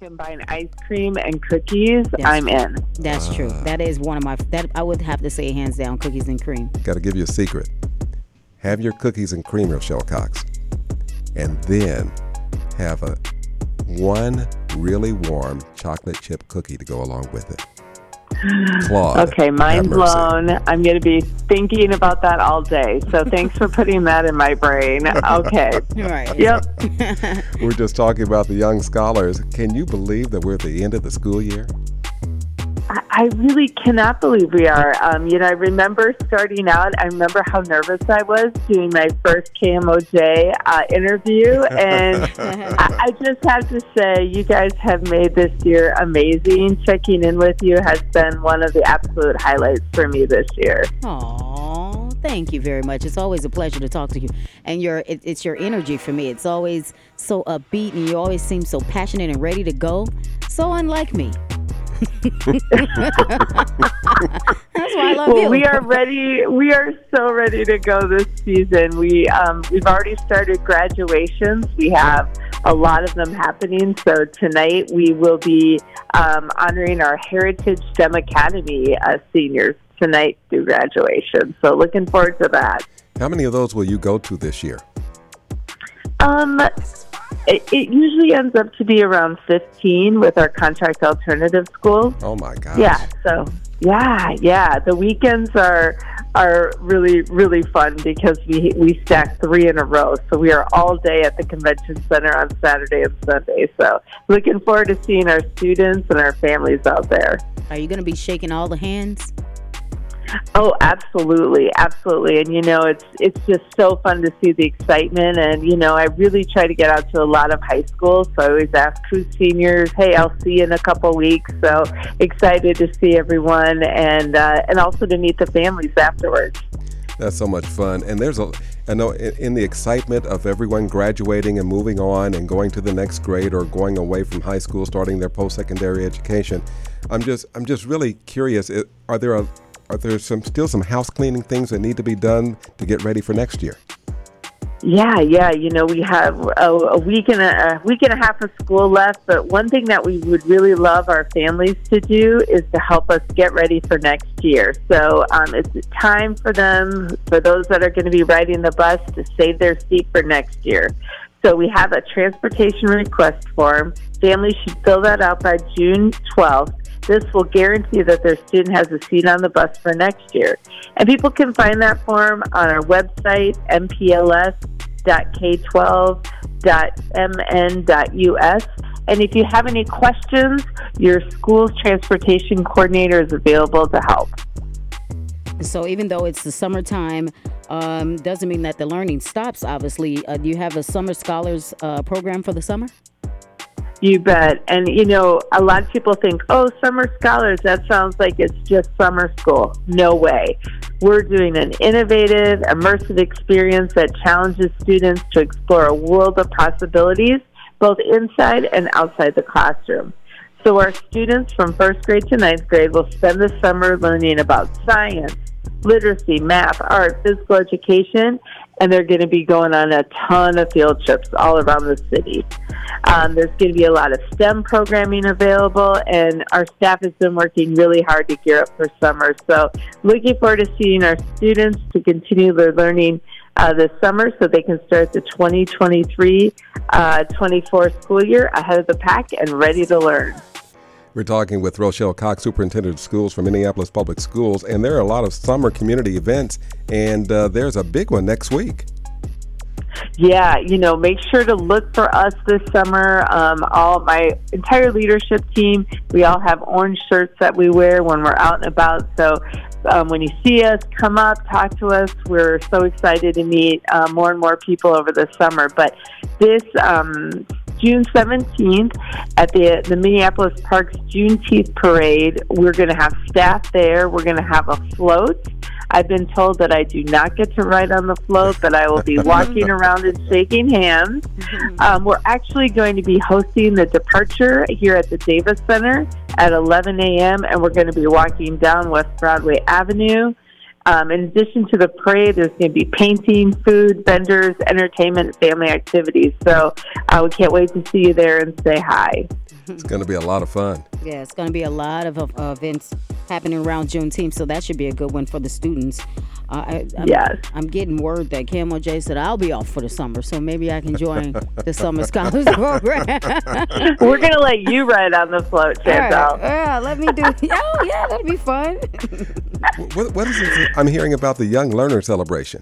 combine ice cream and cookies, That's I'm in. That's true. Uh. That is one of my that I would have to say hands down cookies and cream. Got to give you a secret. Have your cookies and cream, Rochelle Cox, and then have a one really warm chocolate chip cookie to go along with it. Claude. Okay, mind blown. I'm going to be thinking about that all day. So thanks for putting that in my brain. Okay. Right. Yep. We're just talking about the young scholars. Can you believe that we're at the end of the school year? I I really cannot believe we are. Um, you know, I remember starting out. I remember how nervous I was doing my first KMOJ uh, interview, and I, I just have to say, you guys have made this year amazing. Checking in with you has been one of the absolute highlights for me this year. Aw, thank you very much. It's always a pleasure to talk to you. And your it, it's your energy for me. It's always so upbeat and you always seem so passionate and ready to go. So unlike me. That's why I love Well, you. we are ready. We are so ready to go this season. We um, we've already started graduations. We have a lot of them happening. So tonight we will be um, honoring our Heritage STEM Academy uh, seniors tonight through graduation. So looking forward to that. How many of those will you go to this year? Um, it, it usually ends up to be around 15 with our contract alternative schools. Oh my god! Yeah. So yeah, yeah. The weekends are are really really fun because we we stack three in a row. So we are all day at the convention center on Saturday and Sunday. So looking forward to seeing our students and our families out there. Are you going to be shaking all the hands? Oh, absolutely, absolutely. And you know, it's it's just so fun to see the excitement. And you know, I really try to get out to a lot of high schools. So I always ask who's seniors. Hey, I'll see you in a couple weeks. So excited to see everyone, and uh, and also to meet the families afterwards. That's so much fun. And there's a, I know in the excitement of everyone graduating and moving on and going to the next grade or going away from high school, starting their post-secondary education, I'm just, I'm just really curious. Are there a, are there some still some house cleaning things that need to be done to get ready for next year? Yeah, yeah. You know, we have a, a week and a, a week and a half of school left, but one thing that we would really love our families to do is to help us get ready for next year. So um, it's time for them, for those that are going to be riding the bus, to save their seat for next year. So we have a transportation request form. Families should fill that out by June 12th. This will guarantee that their student has a seat on the bus for next year. And people can find that form on our website, mpls.k12.mn.us. And if you have any questions, your school's transportation coordinator is available to help. So even though it's the summertime, um, doesn't mean that the learning stops. Obviously, uh, do you have a summer scholars uh, program for the summer? You bet. And, you know, a lot of people think, oh, summer scholars, that sounds like it's just summer school. No way. We're doing an innovative, immersive experience that challenges students to explore a world of possibilities, both inside and outside the classroom. So, our students from first grade to ninth grade will spend the summer learning about science, literacy, math, art, physical education, and they're going to be going on a ton of field trips all around the city. Um, there's going to be a lot of STEM programming available, and our staff has been working really hard to gear up for summer. So, looking forward to seeing our students to continue their learning uh, this summer so they can start the 2023 uh, 24 school year ahead of the pack and ready to learn. We're talking with Rochelle Cox, Superintendent of Schools for Minneapolis Public Schools, and there are a lot of summer community events, and uh, there's a big one next week. Yeah, you know, make sure to look for us this summer. Um, all my entire leadership team, we all have orange shirts that we wear when we're out and about. So um, when you see us, come up, talk to us. We're so excited to meet uh, more and more people over the summer. But this um, June 17th at the the Minneapolis Parks Juneteenth Parade, we're going to have staff there. We're going to have a float. I've been told that I do not get to ride on the float, but I will be walking around and shaking hands. Um, we're actually going to be hosting the departure here at the Davis Center at 11 a.m., and we're going to be walking down West Broadway Avenue. Um, in addition to the parade, there's going to be painting, food, vendors, entertainment, family activities. So uh, we can't wait to see you there and say hi. it's going to be a lot of fun. Yeah, it's going to be a lot of, of events happening around Juneteenth, so that should be a good one for the students. Uh, I, I'm, Yes. I'm getting word that KMOJ said I'll be off for the summer, so maybe I can join the summer scholars program. We're going to let you ride on the float, All right. Chantel. Yeah, let me do. Oh, yeah, that'd be fun. What, what is it? I'm hearing about the Young Learner Celebration.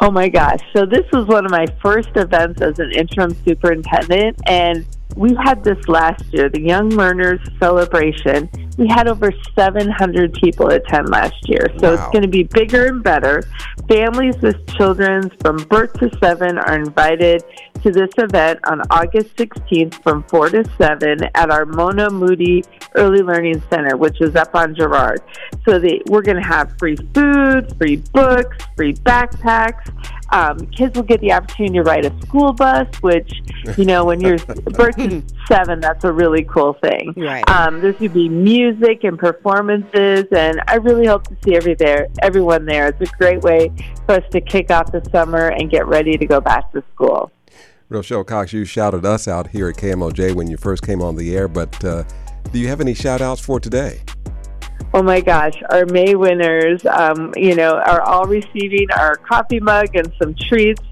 Oh my gosh. So this was one of my first events as an interim superintendent and we had this last year, the Young Learners Celebration. We had over 700 people attend last year. So Wow. it's going to be bigger and better. Families with children from birth to 7 are invited to this event on August 16th from 4 to 7 at our Mona Moede Early Learning Center, which is up on Girard. So the, we're going to have free food, free books, free backpacks. Um, kids will get the opportunity to ride a school bus, which, you know, when you're birth to 7, that's a really cool thing. Right. Um, there's going to be music and performances, and I really hope to see every there, everyone there. It's a great way for us to kick off the summer and get ready to go back to school. Rochelle Cox, you shouted us out here at KMOJ when you first came on the air, but uh, do you have any shout outs for today? Oh my gosh, our May winners, um, you know, are all receiving our coffee mug and some treats.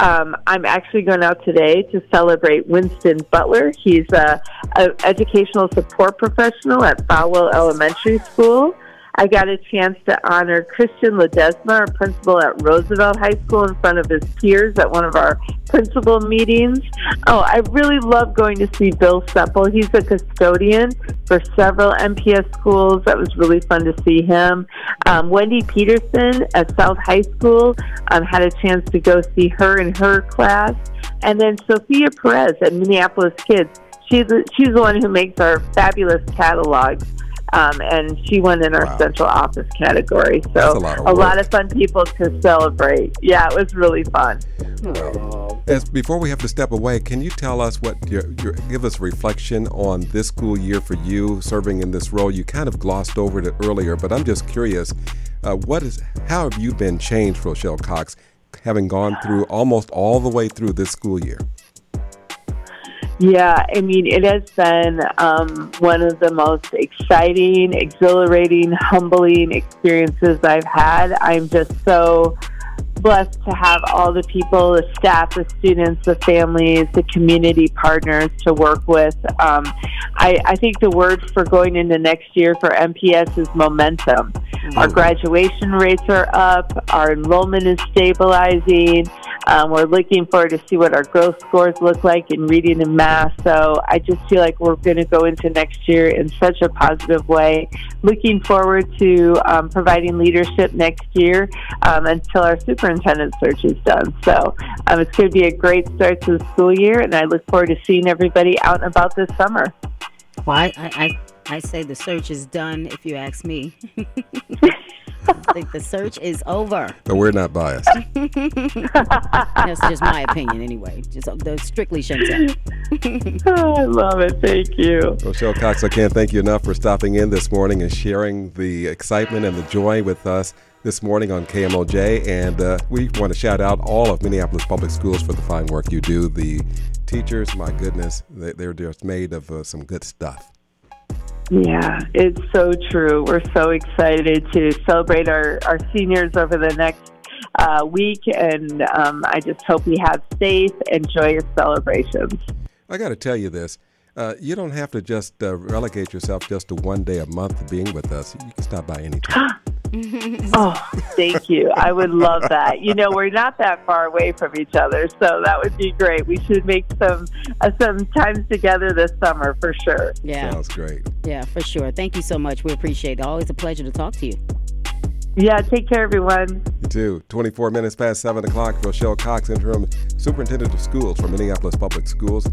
Um, I'm actually going out today to celebrate Winston Butler. He's a, a educational support professional at Folwell Elementary School. I got a chance to honor Christian Ledesma, our principal at Roosevelt High School, in front of his peers at one of our principal meetings. Oh, I really love going to see Bill Semple. He's a custodian for several MPS schools. That was really fun to see him. Um, Wendy Peterson at South High School um, had a chance to go see her in her class. And then Sophia Perez at Minneapolis Kids. She's she's the one who makes our fabulous catalogs. Um, and she won in our Wow. central office category. So That's a lot of a lot of fun people to celebrate. Yeah, it was really fun. As before we have to step away, can you tell us what your, your give us a reflection on this school year for you serving in this role? You kind of glossed over it earlier, but I'm just curious. Uh, what is how have you been changed, Rochelle Cox, having gone through almost all the way through this school year? Yeah, I mean, it has been um, one of the most exciting, exhilarating, humbling experiences I've had. I'm just so blessed to have all the people, the staff, the students, the families, the community partners to work with. Um, I, I think the word for going into next year for MPS is momentum. Our graduation rates are up, our enrollment is stabilizing. Um, we're looking forward to see what our growth scores look like in reading and math. So I just feel like we're going to go into next year in such a positive way. Looking forward to um, providing leadership next year um, until our superintendent search is done. So um, it's going to be a great start to the school year, and I look forward to seeing everybody out and about this summer. Well, I, I, I, I say the search is done, if you ask me. I think the search is over. But we're not biased. That's just my opinion, anyway. Just uh, the strictly Chantel. Oh, I love it. Thank you. Rochelle Cox, I can't thank you enough for stopping in this morning and sharing the excitement and the joy with us this morning on KMOJ. And uh, we want to shout out all of Minneapolis Public Schools for the fine work you do. The teachers, my goodness, they, they're just made of uh, some good stuff. Yeah, it's so true. We're so excited to celebrate our, our seniors over the next uh, week, and um, I just hope we have safe and joyous celebrations. I got to tell you this. Uh, you don't have to just uh, relegate yourself just to one day a month being with us. You can stop by anytime. Oh, thank you. I would love that. You know, we're not that far away from each other, so that would be great. We should make some uh, some times together this summer for sure. Yeah, Sounds great. yeah, for sure. Thank you so much. We appreciate it. Always a pleasure to talk to you. Yeah, take care, everyone. You too. 24 minutes past 7 o'clock, Rochelle Cox, interim superintendent of schools for Minneapolis Public Schools.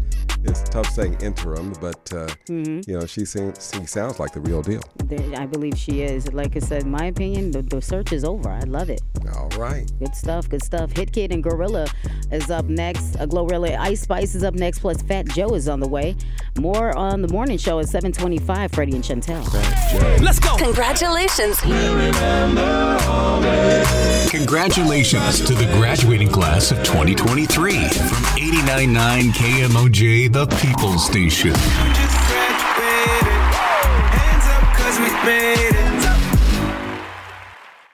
It's tough saying interim, but, uh, you know, she, seems, she sounds like the real deal. I believe she is. Like I said, my opinion, the, the search is over. I love it. All right. Good stuff, good stuff. Hit Kid and Gorilla is up next. Uh, Glorilla Ice Spice is up next, plus Fat Joe is on the way. More on the morning show at 725, Freddie and Chantel. Jay. Let's go. Congratulations. Congratulations to the graduating class of 2023 from 89.9 KMOJ, the People Station.